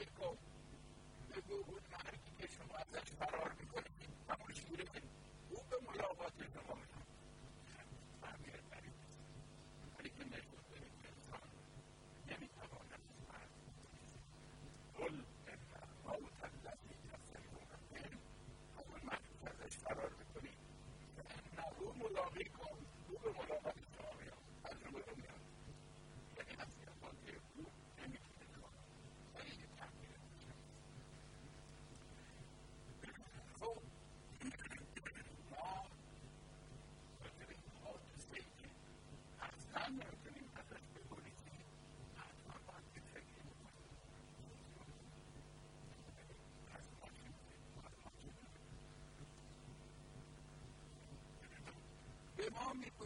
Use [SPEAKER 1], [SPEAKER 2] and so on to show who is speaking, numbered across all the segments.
[SPEAKER 1] देखो देखो वो तुम्हारे की केस में बात है सारा और बिल्कुल हम शुरू में वो तो मुला हुआ थे तो हम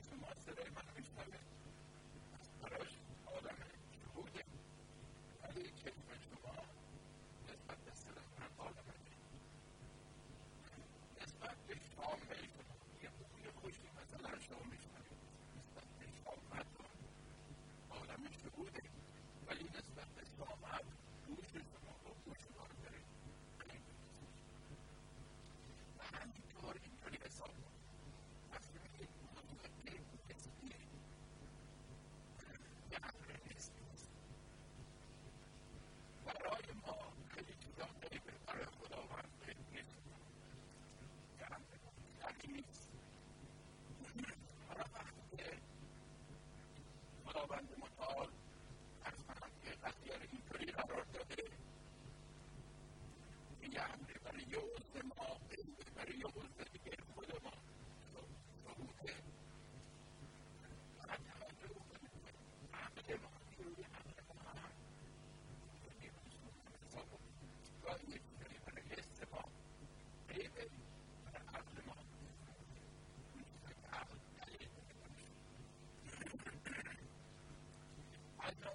[SPEAKER 1] conversation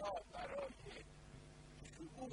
[SPEAKER 1] la parole est sûrement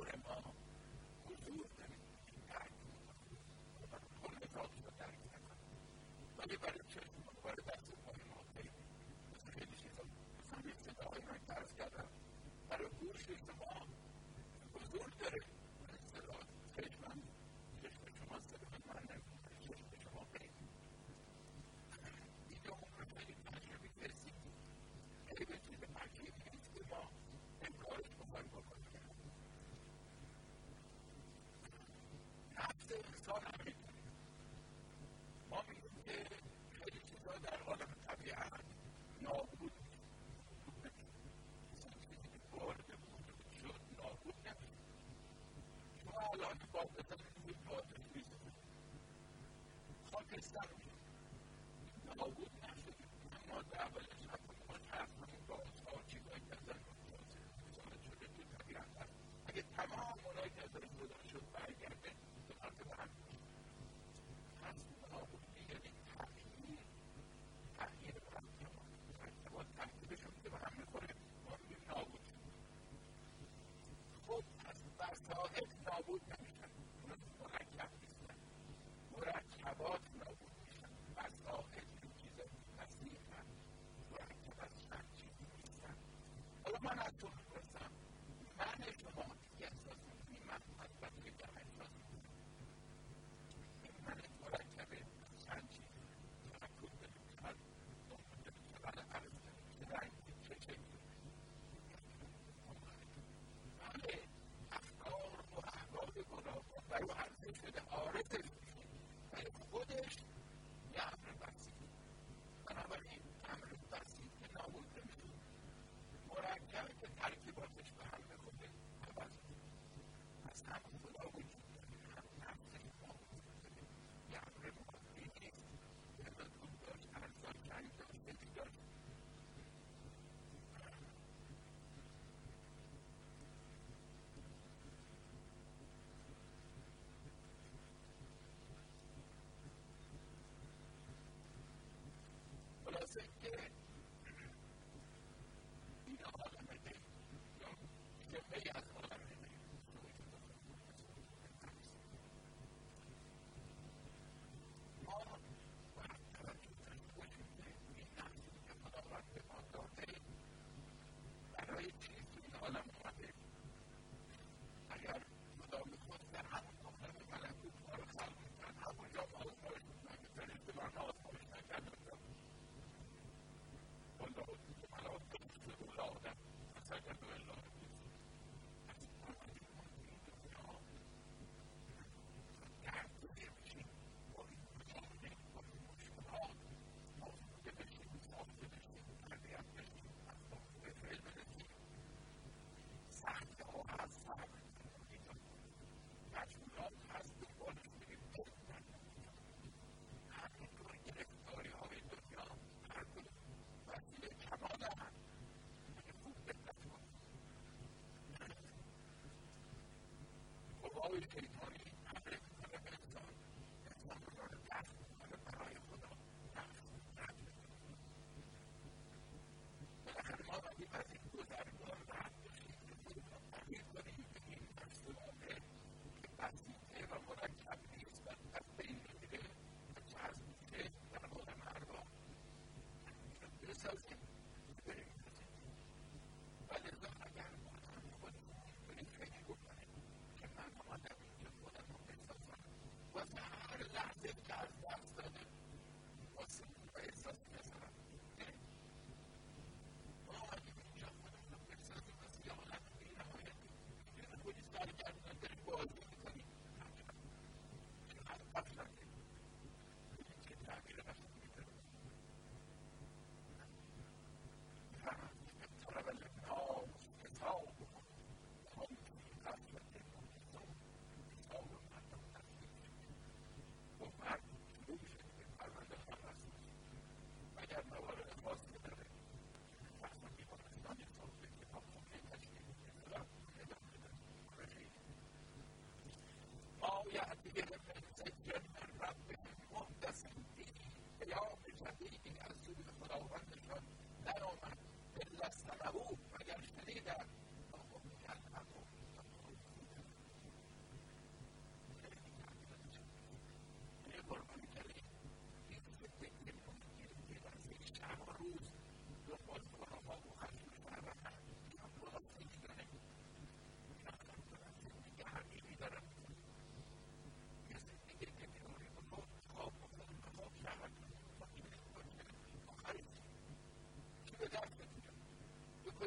[SPEAKER 1] complicated. How do you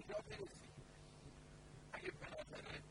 [SPEAKER 1] really does I get at it.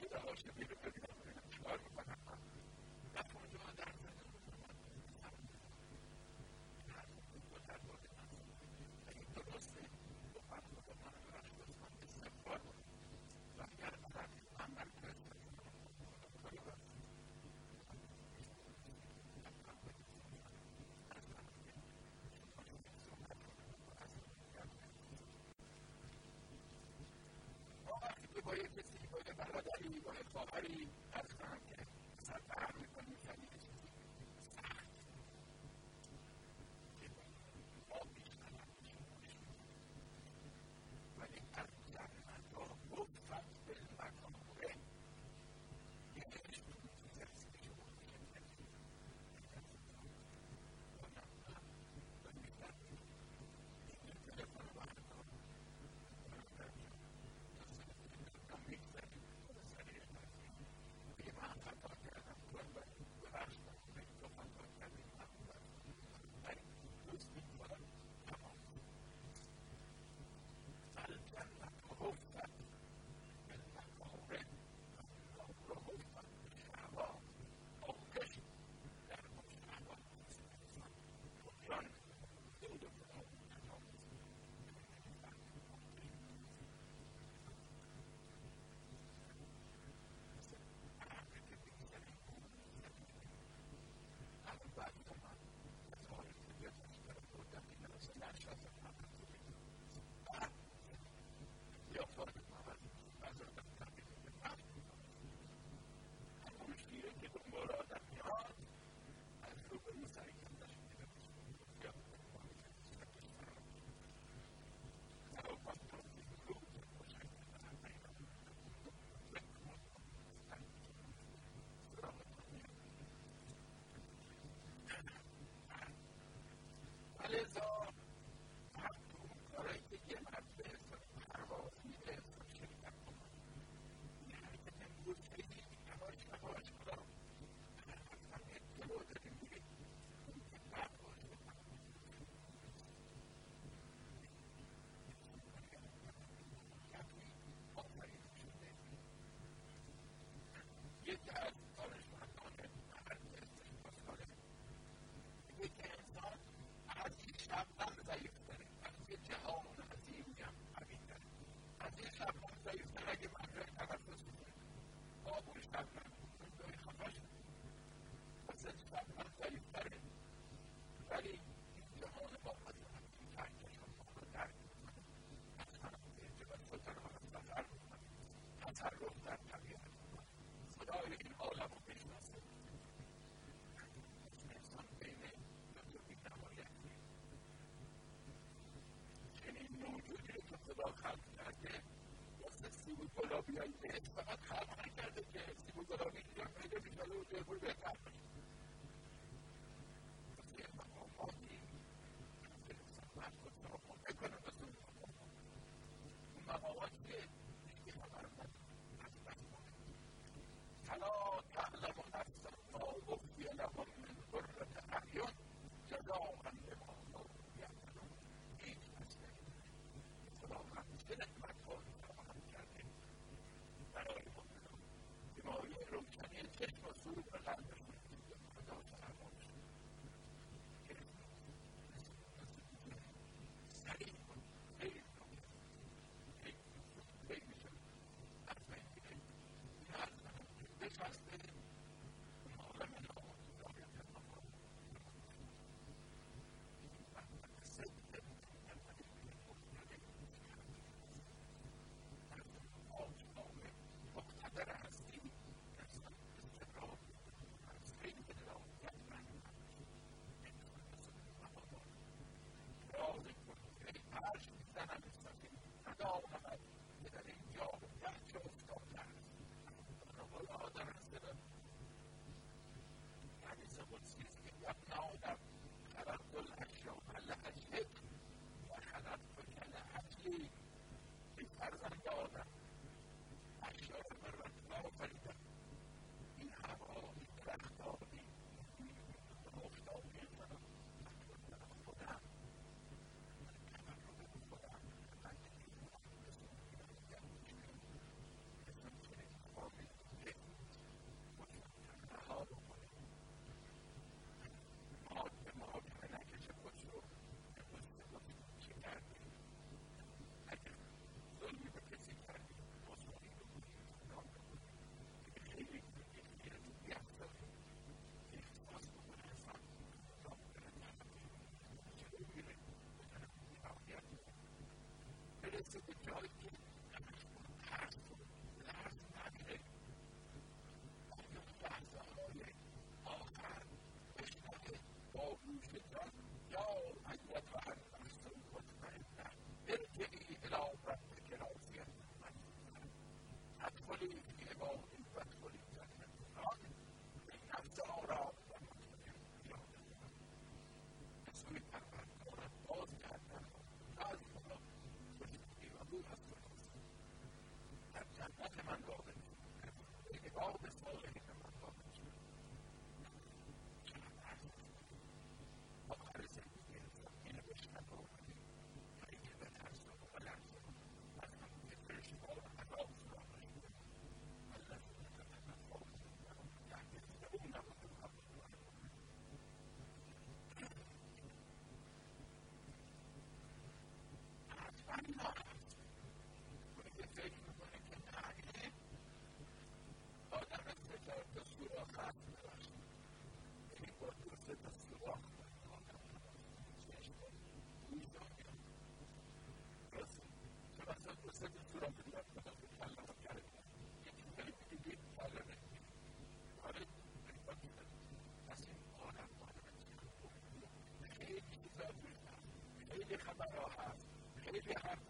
[SPEAKER 1] jeder aus der Bibel How do you That is all. of your investment account. I can't get it. You could only get rid of it. خبر هست خیلی حرف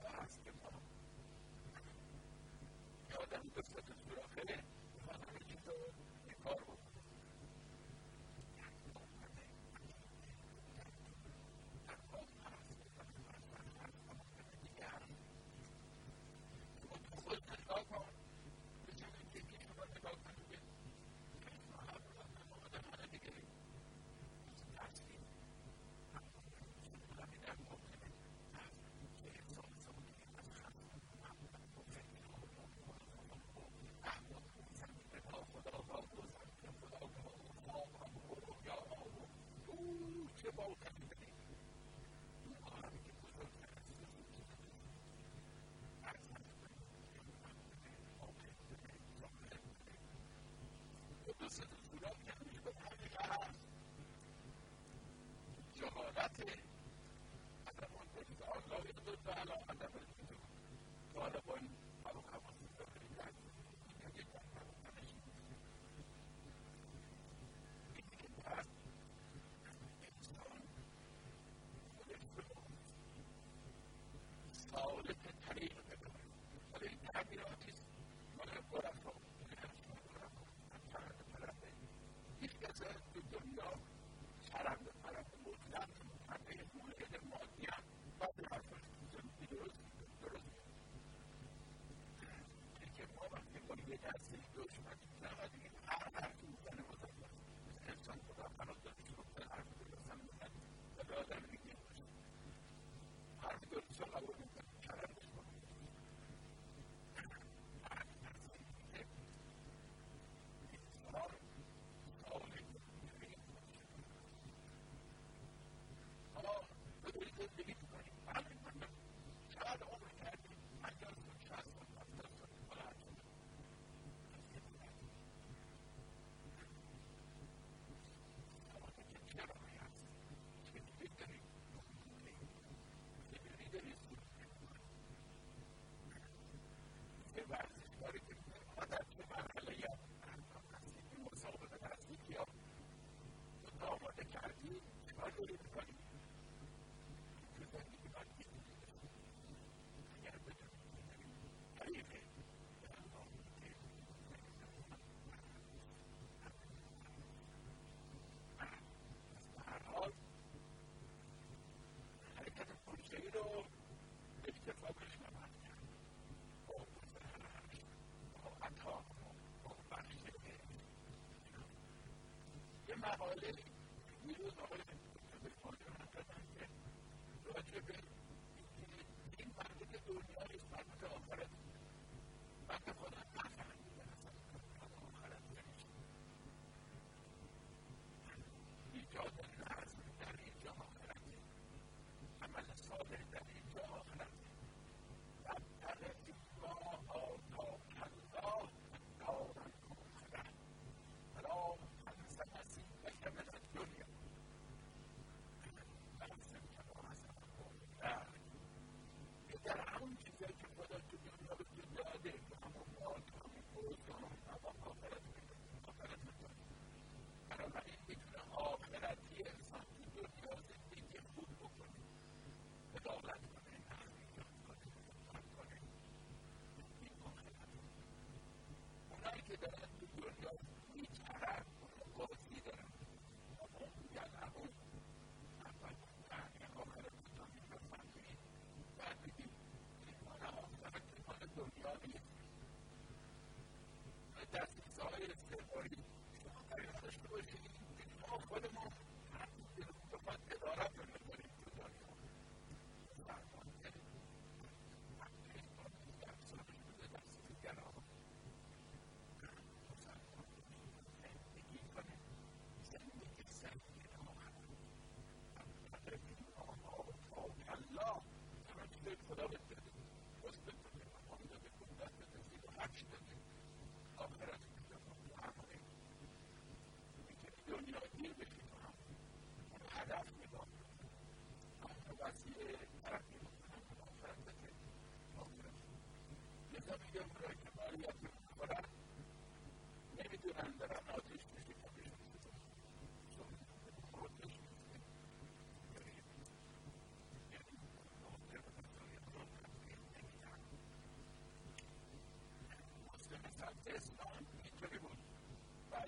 [SPEAKER 1] Thank you.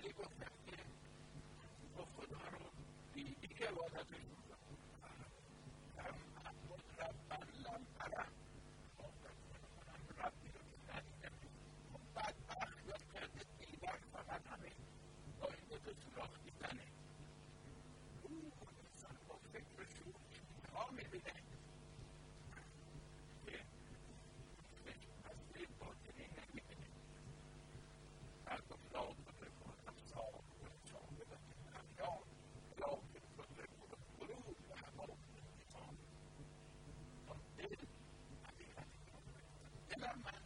[SPEAKER 1] Allez, quoi faire Offre de Dieu, on a toujours another man.